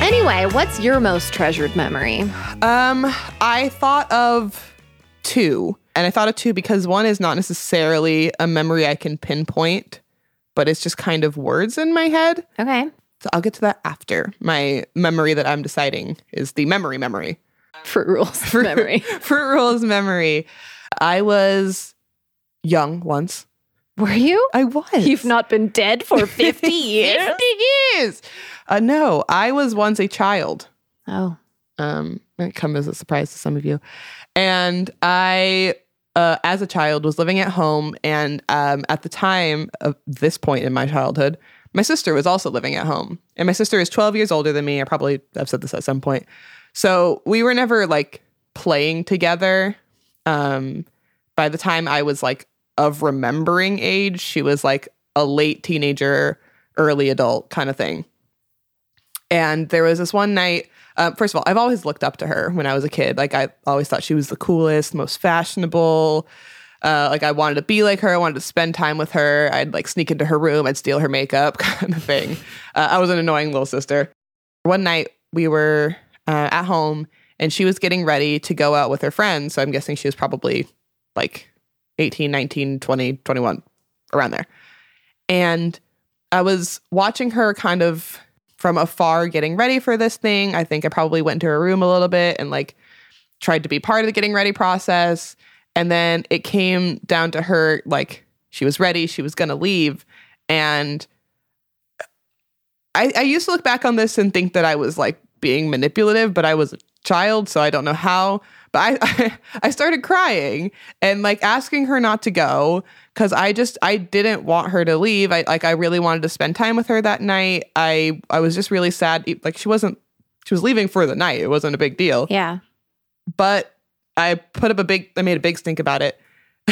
anyway, what's your most treasured memory? Um, I thought of two, and I thought of two because one is not necessarily a memory I can pinpoint, but it's just kind of words in my head. Okay. So I'll get to that after. My memory that I'm deciding is the memory memory. Fruit rules memory. Fruit Rules memory. I was young once. Were you? I was. You've not been dead for 50 years? 50 years. Uh, no, I was once a child. Oh. um might come as a surprise to some of you and i uh, as a child was living at home and um, at the time of this point in my childhood my sister was also living at home. And my sister is 12 years older than me. I probably i've said this at some point. So we were never like playing together. Um by the time i was like of remembering age she was like a late teenager early adult kind of thing. And there was this one night. Uh, first of all, I've always looked up to her when I was a kid. Like I always thought she was the coolest, most fashionable. Uh, like I wanted to be like her. I wanted to spend time with her. I'd like sneak into her room. I'd steal her makeup, kind of thing. Uh, I was an annoying little sister. One night we were uh, at home and she was getting ready to go out with her friends. So I'm guessing she was probably like 18, 19, 20, 21, around there. And I was watching her kind of from afar getting ready for this thing. I think I probably went to her room a little bit and like tried to be part of the getting ready process. And then it came down to her like she was ready, she was going to leave. And I, I used to look back on this and think that I was like being manipulative, but I was a child, so I don't know how. But I, I, I started crying and like asking her not to go because I just I didn't want her to leave. I like I really wanted to spend time with her that night. I I was just really sad. Like she wasn't she was leaving for the night. It wasn't a big deal. Yeah. But I put up a big I made a big stink about it.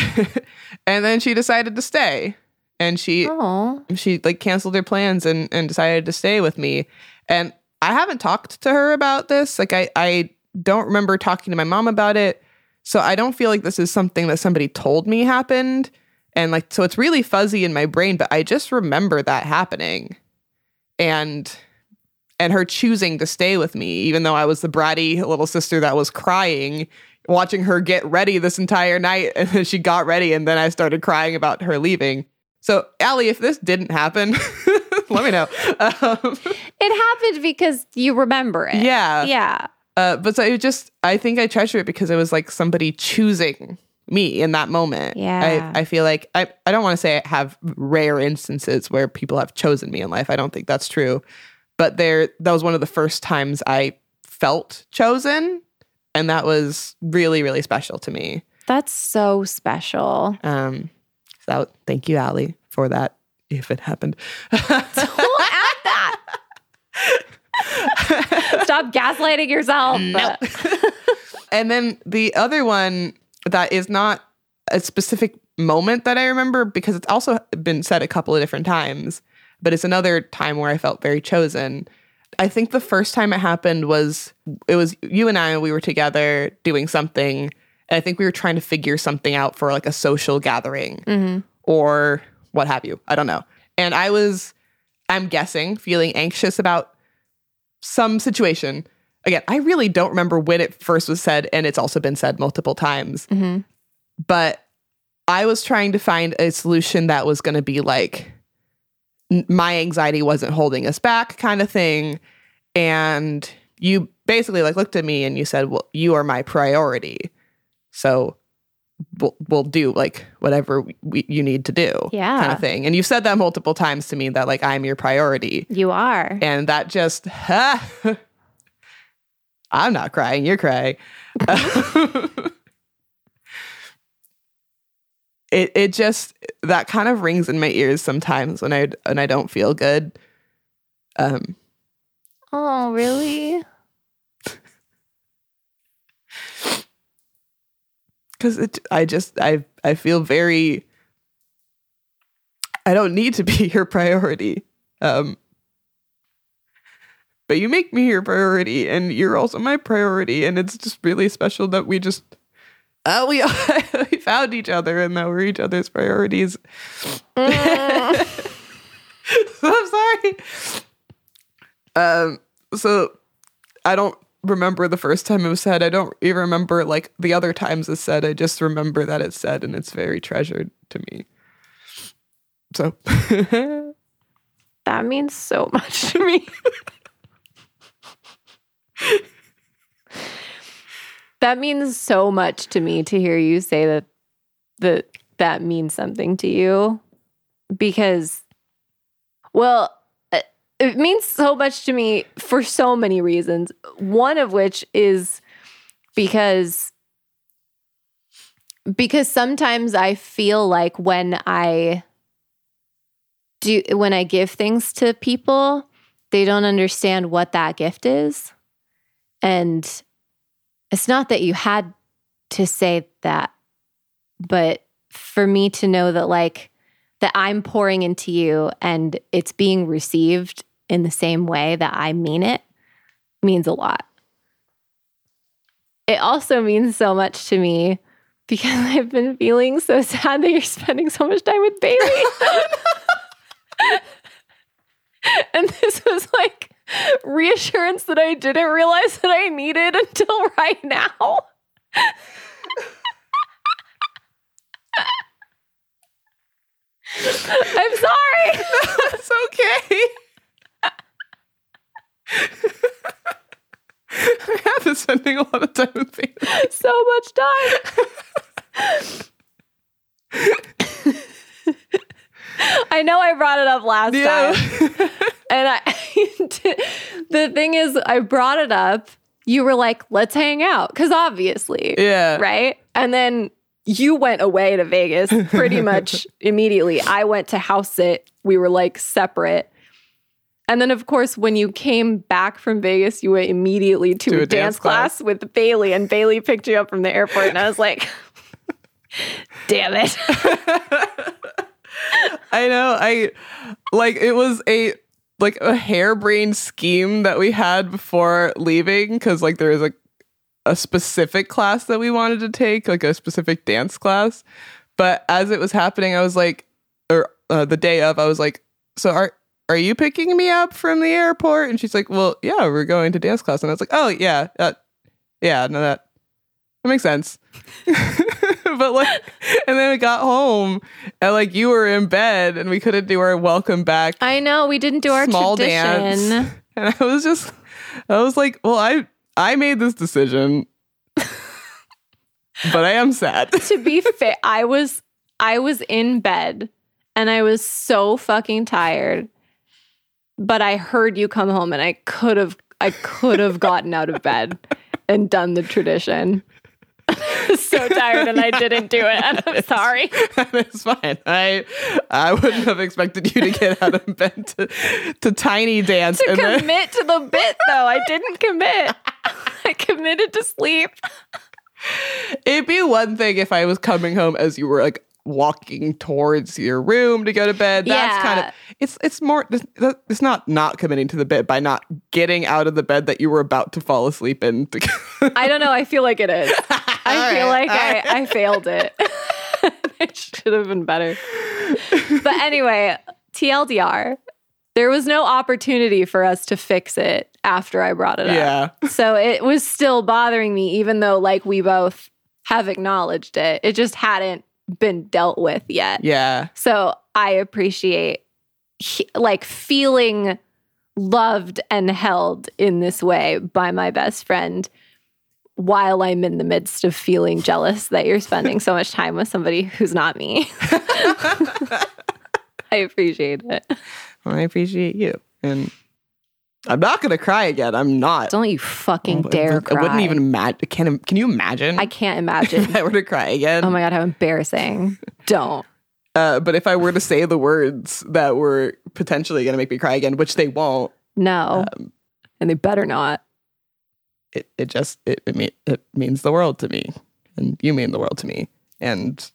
and then she decided to stay. And she Oh. she like canceled her plans and and decided to stay with me and i haven't talked to her about this like i i don't remember talking to my mom about it so i don't feel like this is something that somebody told me happened and like so it's really fuzzy in my brain but i just remember that happening and and her choosing to stay with me even though i was the bratty little sister that was crying watching her get ready this entire night and then she got ready and then i started crying about her leaving so, Allie, if this didn't happen, let me know. Um, It happened because you remember it. yeah. Yeah. Uh, but so it just, I think I treasure it because it was like somebody choosing me in that moment. Yeah. I, I feel like, I, I don't want to say I have rare instances where people have chosen me in life. I don't think that's true. But there, that was one of the first times I felt chosen. And that was really, really special to me. That's so special. Um, so thank you, Allie, for that. If it happened. We'll add that. Stop gaslighting yourself. And then the other one that is not a specific moment that I remember because it's also been said a couple of different times, but it's another time where I felt very chosen. I think the first time it happened was it was you and I we were together doing something and I think we were trying to figure something out for like a social gathering mm-hmm. or what have you. I don't know. And I was I'm guessing, feeling anxious about some situation. Again, I really don't remember when it first was said, and it's also been said multiple times. Mhm. But I was trying to find a solution that was going to be like my anxiety wasn't holding us back, kind of thing. And you basically like looked at me and you said, "Well, you are my priority, so we'll, we'll do like whatever we, we, you need to do." Yeah. kind of thing. And you've said that multiple times to me that like I'm your priority, You are. and that just I'm not crying, you're crying. it it just that kind of rings in my ears sometimes when I when I don't feel good. Um Oh, really? because it I just I I feel very I don't need to be your priority. Um but you make me your priority and you're also my priority and it's just really special that we just uh, we we found each other and that we're each other's priorities. I'm sorry. Um so I don't remember the first time it was said. I don't even remember like the other times it's said. I just remember that it's said and it's very treasured to me. So That means so much to me. that means so much to me to hear you say that that that means something to you because well uh, it means so much to me for so many reasons one of which is because because sometimes i feel like when i do when I give things to people, they don't understand what that gift is. And it's not that you had to say that, but for me to know that like that I'm pouring into you and it's being received in the same way that I mean it means a lot. It also means so much to me because I've been feeling so sad that you're spending so much time with Bailey. and this was like reassurance that I didn't realize that I needed until right now. I'm sorry. it's okay. I have been spending a lot of time with Bailey. so much time. I know I brought it up last Yeah. time. And I the thing is I brought it up. You were like, "Let's hang out." Cuz obviously. yeah. right? And then you went away to Vegas pretty much immediately. I went to house sit. We were like separate. And then, of course, when you came back from Vegas, you went immediately to, a, dance, class. with Bailey, and Bailey picked you up from the airport. And I was like, damn it. I know. I like it was a like a harebrained scheme that we had before leaving because like there was a a specific class that we wanted to take, like a specific dance class. But as it was happening, I was like, or uh, the day of, I was like, so are are you picking me up from the airport? And she's like, well, yeah, we're going to dance class. And I was like, oh yeah, uh, yeah, no, that that makes sense. but like, and then we got home and like you were in bed and we couldn't do our welcome back I know we didn't do our small tradition. dance. And I was just, I was like, well, I I made this decision, but I am sad. to be fair, I was I was in bed and I was so fucking tired. But I heard you come home and I could have I could have gotten out of bed and done the tradition. So tired and I didn't do it. And I'm sorry. it's fine. I I wouldn't have expected you to get out of bed to, to tiny dance To and then commit to the bit though. I didn't commit. I committed to sleep. it'd be one thing if I was coming home as you were like walking towards your room to go to bed. That's kind of it's it's more it's not not committing to the bed by not getting out of the bed that you were about to fall asleep in. To, I don't know. I feel like it is. I All feel right, like I, right. I failed it. it should have been better. But anyway, TLDR, There was no opportunity for us to fix it after I brought it up. Yeah. So it was still bothering me, even though like we both have acknowledged it. It just hadn't been dealt with yet. Yeah. So I appreciate he- like feeling loved and held in this way by my best friend while I'm in the midst of feeling jealous that you're spending so much time with somebody who's not me. I appreciate it. Well, I appreciate you. And I'm not going to cry again. I'm not. Don't you fucking dare I cry. wouldn't even imagine. Can, can you imagine? I can't imagine. if I were to cry again. Oh my god, how embarrassing. Don't. uh, but if I were to say the words that were potentially going to make me cry again, which they won't, No. Um, and they better not. It, it just it it, mean, it means the world to me, and you mean the world to me, and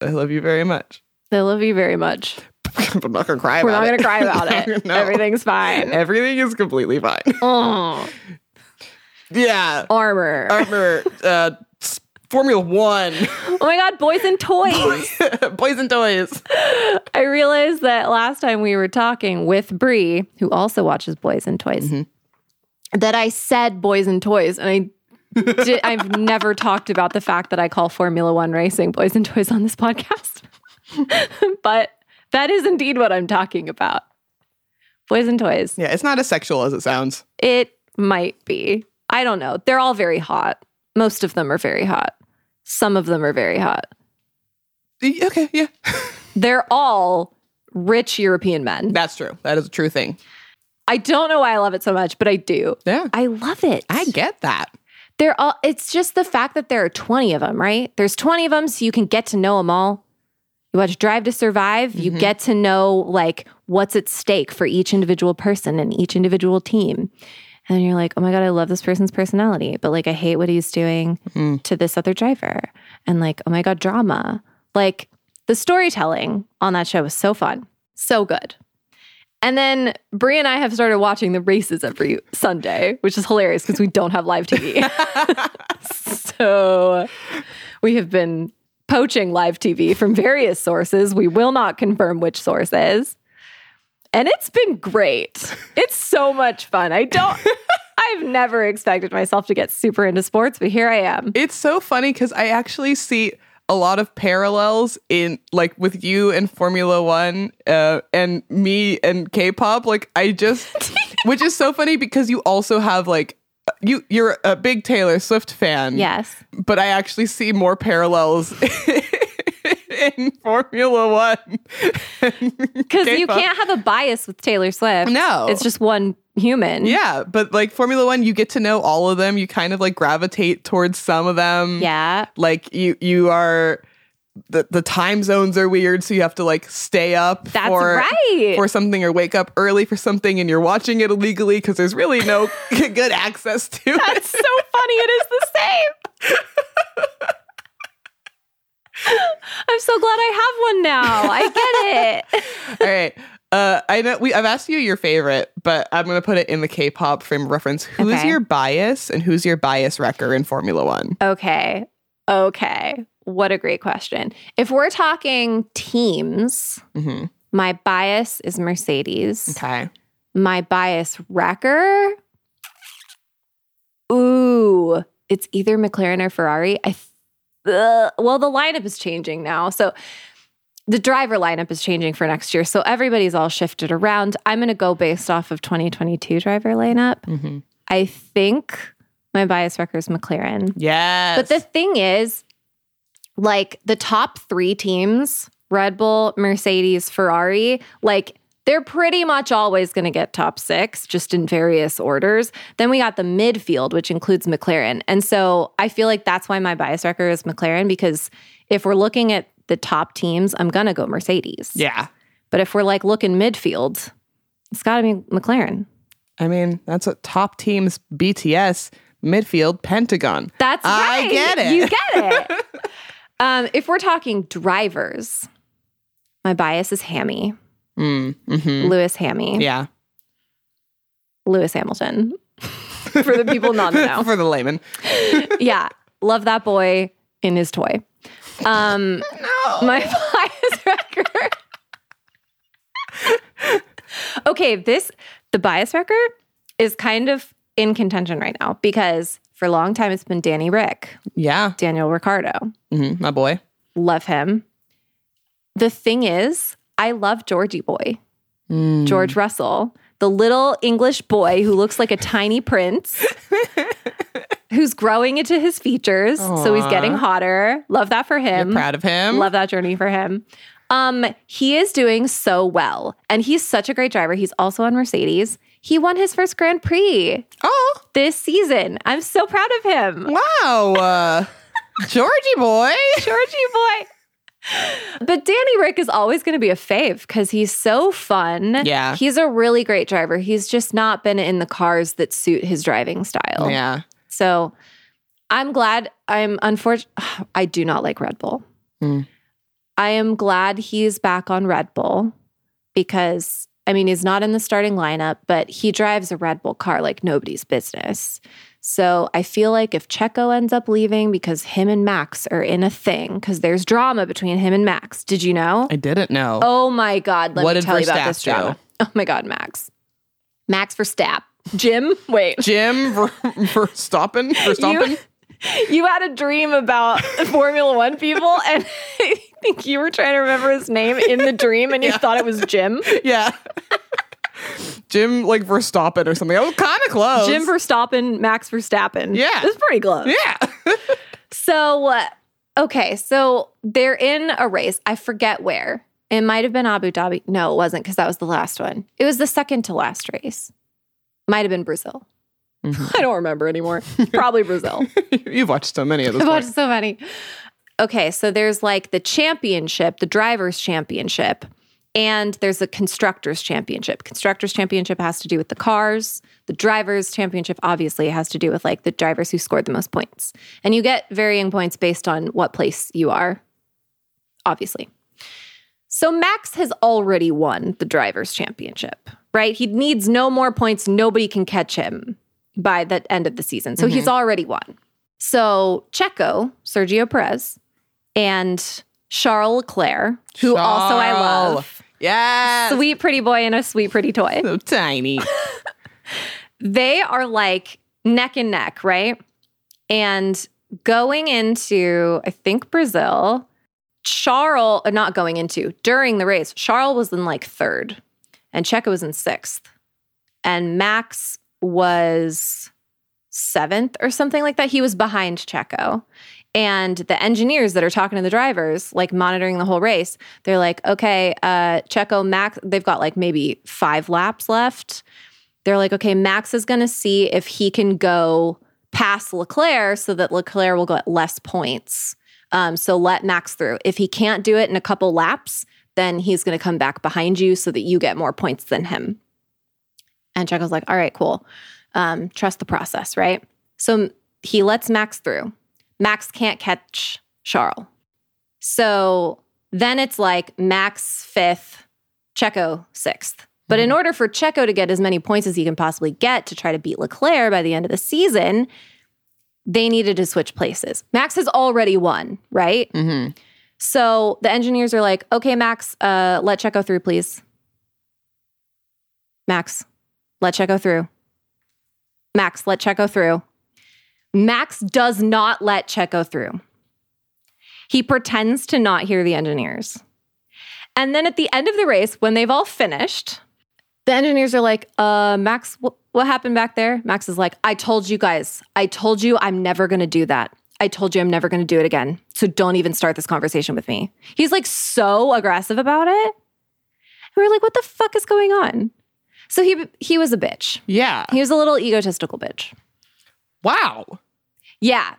I love you very much. I love you very much. I'm not gonna cry. We're about not going it. to cry about it. No. Everything's fine. Everything is completely fine. Oh, yeah, armor. Armor, uh, Formula One, oh my god, boys and toys. boys and toys. I realized that last time we were talking with Bree, who also watches Boys and Toys, Mm-hmm. That I said Boys and Toys, and I did, I've never talked about the fact that I call Formula One racing Boys and Toys on this podcast, but that is indeed what I'm talking about. Boys and Toys. Yeah, it's not as sexual as it sounds. It might be. I don't know. They're all very hot. Most of them are very hot. Some of them are very hot. Okay, yeah, They're all rich European men. that's true. That is a true thing. I don't know why I love it so much, but I do. Yeah, I love it. I get that. They're all it's just the fact that there are 20 of them, right? There's 20 of them so you can get to know them all. You watch Drive to Survive, you mm-hmm. get to know like what's at stake for each individual person and each individual team. And you're like, oh my God, I love this person's personality, but like I hate what he's doing mm. to this other driver. And like, oh my God, drama. Like the storytelling on that show was so fun, so good. And then Brie and I have started watching the races every Sunday, which is hilarious because we don't have live TV. so we have been poaching live TV from various sources. We will not confirm which sources. And it's been great. It's so much fun. I don't, I've never expected myself to get super into sports, but here I am. It's so funny because I actually see a lot of parallels in like with you and Formula One uh, and me and K-pop. Like I just, which is so funny because you also have like you you're a big Taylor Swift fan. Yes. but I actually see more parallels in Formula One. Because you can't have a bias with Taylor Swift. No. It's just one human. Yeah, but like Formula One, you get to know all of them. You kind of like gravitate towards some of them. Yeah. like you you are the the time zones are weird, so you have to like stay up That's for right. for something or wake up early for something, and you're watching it illegally because there's really no good access to it. That's so funny. It is the same. I'm so glad I have one now. I get it. All right. Uh, I know we. I've asked you your favorite, but I'm gonna put it in the K-pop frame of reference. Who's Okay. your bias and who's your bias wrecker in Formula One? Okay. Okay. What a great question. If we're talking teams, hmm my bias is Mercedes. Okay. My bias wrecker. Ooh, it's either McLaren or Ferrari. I Ugh. well, the lineup is changing now. So the driver lineup is changing for next year. So everybody's all shifted around. I'm going to go based off of 2022 driver lineup. hmm I think my bias wrecker is McLaren. Yes. But the thing is, like the top three teams, Red Bull, Mercedes, Ferrari, like they're pretty much always going to get top six, just in various orders. Then we got the midfield, which includes McLaren. And so I feel like that's why my bias wrecker is McLaren, because if we're looking at the top teams, I'm going to go Mercedes. yeah. But if we're like looking midfield, it's got to be McLaren. I mean, that's what top teams BTS midfield Pentagon. That's I get it. You get it. um, if we're talking drivers, my bias is Hammy, Mm, hmm Lewis Hammy, Yeah. Lewis Hamilton. For the people not to know, For the layman. yeah, love that boy in his toy. Um, No. my bias wrecker. Okay, this the bias wrecker is kind of in contention right now because for a long time it's been Danny Rick, Yeah. Daniel Ricciardo. Mm-hmm, My boy. Love him. The thing is, I love Georgie boy, George Russell, the little English boy who looks like a tiny prince. Who's growing into his features, so he's getting hotter. Love that for him. You're proud of him. Love that journey for him. Um, he is doing so well, and he's such a great driver. He's also on Mercedes. He won his first Grand Prix Oh, this season. I'm so proud of him, wow. Uh, Georgie boy. Georgie boy. But Danny Rick is always going to be a fave because he's so fun. Yeah. he's a really great driver. He's just not been in the cars that suit his driving style. Yeah. So I'm glad. I'm unfortunate. I do not like Red Bull. Mm. I am glad he's back on Red Bull because I mean he's not in the starting lineup, but he drives a Red Bull car like nobody's business. So I feel like if Checo ends up leaving because him and Max are in a thing, because there's drama between him and Max. Did you know? I didn't know. Oh my God. Let What me tell you about this drama. do? Oh my God, Max. Max for Verstappen. Jim? Wait. Jim for, for stopping for stomping. you had a dream about Formula One people, and I think you were trying to remember his name in the dream, and you thought it was Jim. Yeah. Jim like Verstappen or something. I was kind of close. Jim Verstappen, Max Verstappen. Yeah. it's pretty close. Yeah. So, uh, okay, so they're in a race. I forget where. It might have been Abu Dhabi. No, it wasn't because that was the last one. It was the second to last race. Might have been Brazil. I don't remember anymore. Probably Brazil. You've watched so many of those. I've watched so many. Okay, so there's like the championship, the drivers' championship, and there's the constructors' championship. Constructors' championship has to do with the cars. The drivers' championship obviously has to do with like the drivers who scored the most points. And you get varying points based on what place you are, obviously. So Max has already won the drivers' championship, right? He needs no more points. Nobody can catch him by the end of the season. So he's mm-hmm. already won. So Checo, Sergio Perez, and Charles Leclerc, who also I love, Yeah. sweet pretty boy and a sweet pretty toy. So tiny. They are like neck and neck, right? And going into, I think Brazil, Charles, uh, not going into, during the race, Charles was in like third and Checo was in sixth. And Max was seventh or something like that. He was behind Checo. And the engineers that are talking to the drivers, like monitoring the whole race, they're like, okay, uh, Checo, Max, they've got like maybe five laps left. They're like, okay, Max is going to see if he can go past Leclerc so that Leclerc will get less points. Um, so let Max through. If he can't do it in a couple laps, then he's going to come back behind you so that you get more points than him. And Checo's like, all right, cool. Um, trust the process, right? So he lets Max through. Max can't catch Charles. So then it's like Max fifth, Checo sixth. But in order for Checo to get as many points as he can possibly get to try to beat Leclerc by the end of the season, they needed to switch places. Max has already won, right? hmm So the engineers are like, okay, Max, uh, let Checo through, please. Max, let Checo through. Max, let Checo through. Max does not let Checo through. He pretends to not hear the engineers. And then at the end of the race, when they've all finished, the engineers are like, uh, Max, wh- what happened back there? Max is like, I told you guys, I told you I'm never going to do that. I told you I'm never going to do it again. So don't even start this conversation with me. He's like so aggressive about it. And we're like, what the fuck is going on? So he he was a bitch. Yeah. He was a little egotistical bitch. Wow. Yeah.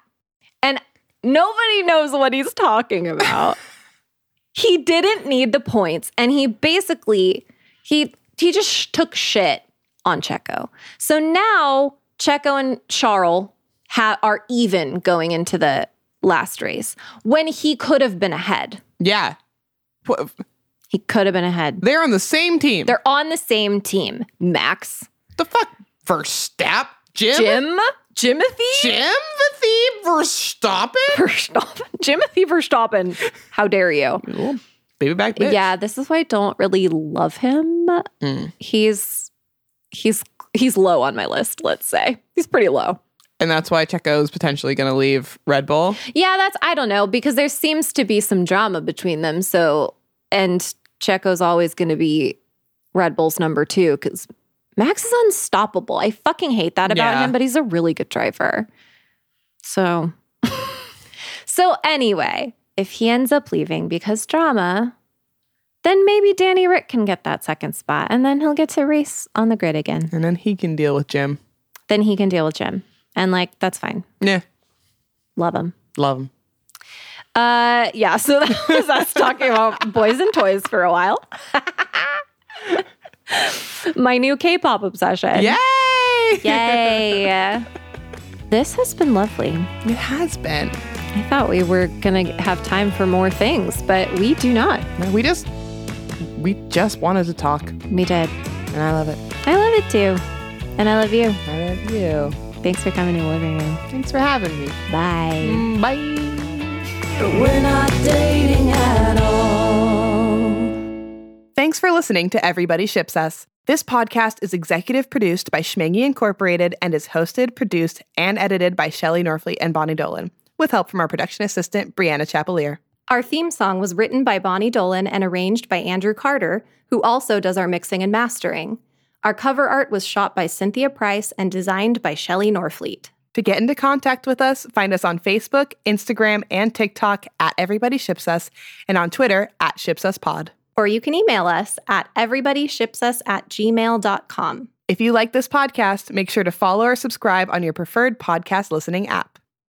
And nobody knows what he's talking about. he didn't need the points and he basically he he just sh- took shit on Checo. So now Checo and Charles ha- are even going into the last race when he could have been ahead. Yeah. He could have been ahead. They're on the same team. They're on the same team. Max, the fuck? Verstappen? Jim? Jim, Jimothy Jim the Verstappen? Verstappen. Jimothy Verstappen. How dare you? Baby back bitch. Yeah, this is why I don't really love him. Mm. He's he's he's low on my list, let's say. He's pretty low. And that's why Checo's potentially going to leave Red Bull. Yeah, that's I don't know because there seems to be some drama between them. So and Checo's always going to be Red Bull's number 2 cuz Max is unstoppable. I fucking hate that about Yeah. him, but he's a really good driver. So So anyway, if he ends up leaving because drama, then maybe Danny Rick can get that second spot and then he'll get to race on the grid again. And then he can deal with Jim. Then he can deal with Jim. And like that's fine. Yeah. Love him. Love him. Uh, yeah. So that was us talking about boys and toys for a while. My new K-pop obsession. Yay! Yay! this has been lovely. It has been. I thought we were gonna have time for more things, but we do not. No, We just we just wanted to talk. We did. And I love it. I love it too, and I love you. I love you. Thanks for coming to living room. Thanks for having me. Bye. Mm, bye. We're not dating at all. Thanks for listening to Everybody Ships Us. This podcast is executive produced by Schmangy Incorporated and is hosted, produced, and edited by Shelley Norfleet and Bonnie Dolan, with help from our production assistant, Brianna Chapelier. Our theme song was written by Bonnie Dolan and arranged by Andrew Carter, who also does our mixing and mastering. Our cover art was shot by Cynthia Price and designed by Shelley Norfleet. To get into contact with us, find us on Facebook, Instagram, and TikTok at Everybody Ships Us, and on Twitter at Ships Us Pod. Or you can email us at everybodyshipsus at gmail.com. If you like this podcast, make sure to follow or subscribe on your preferred podcast listening app.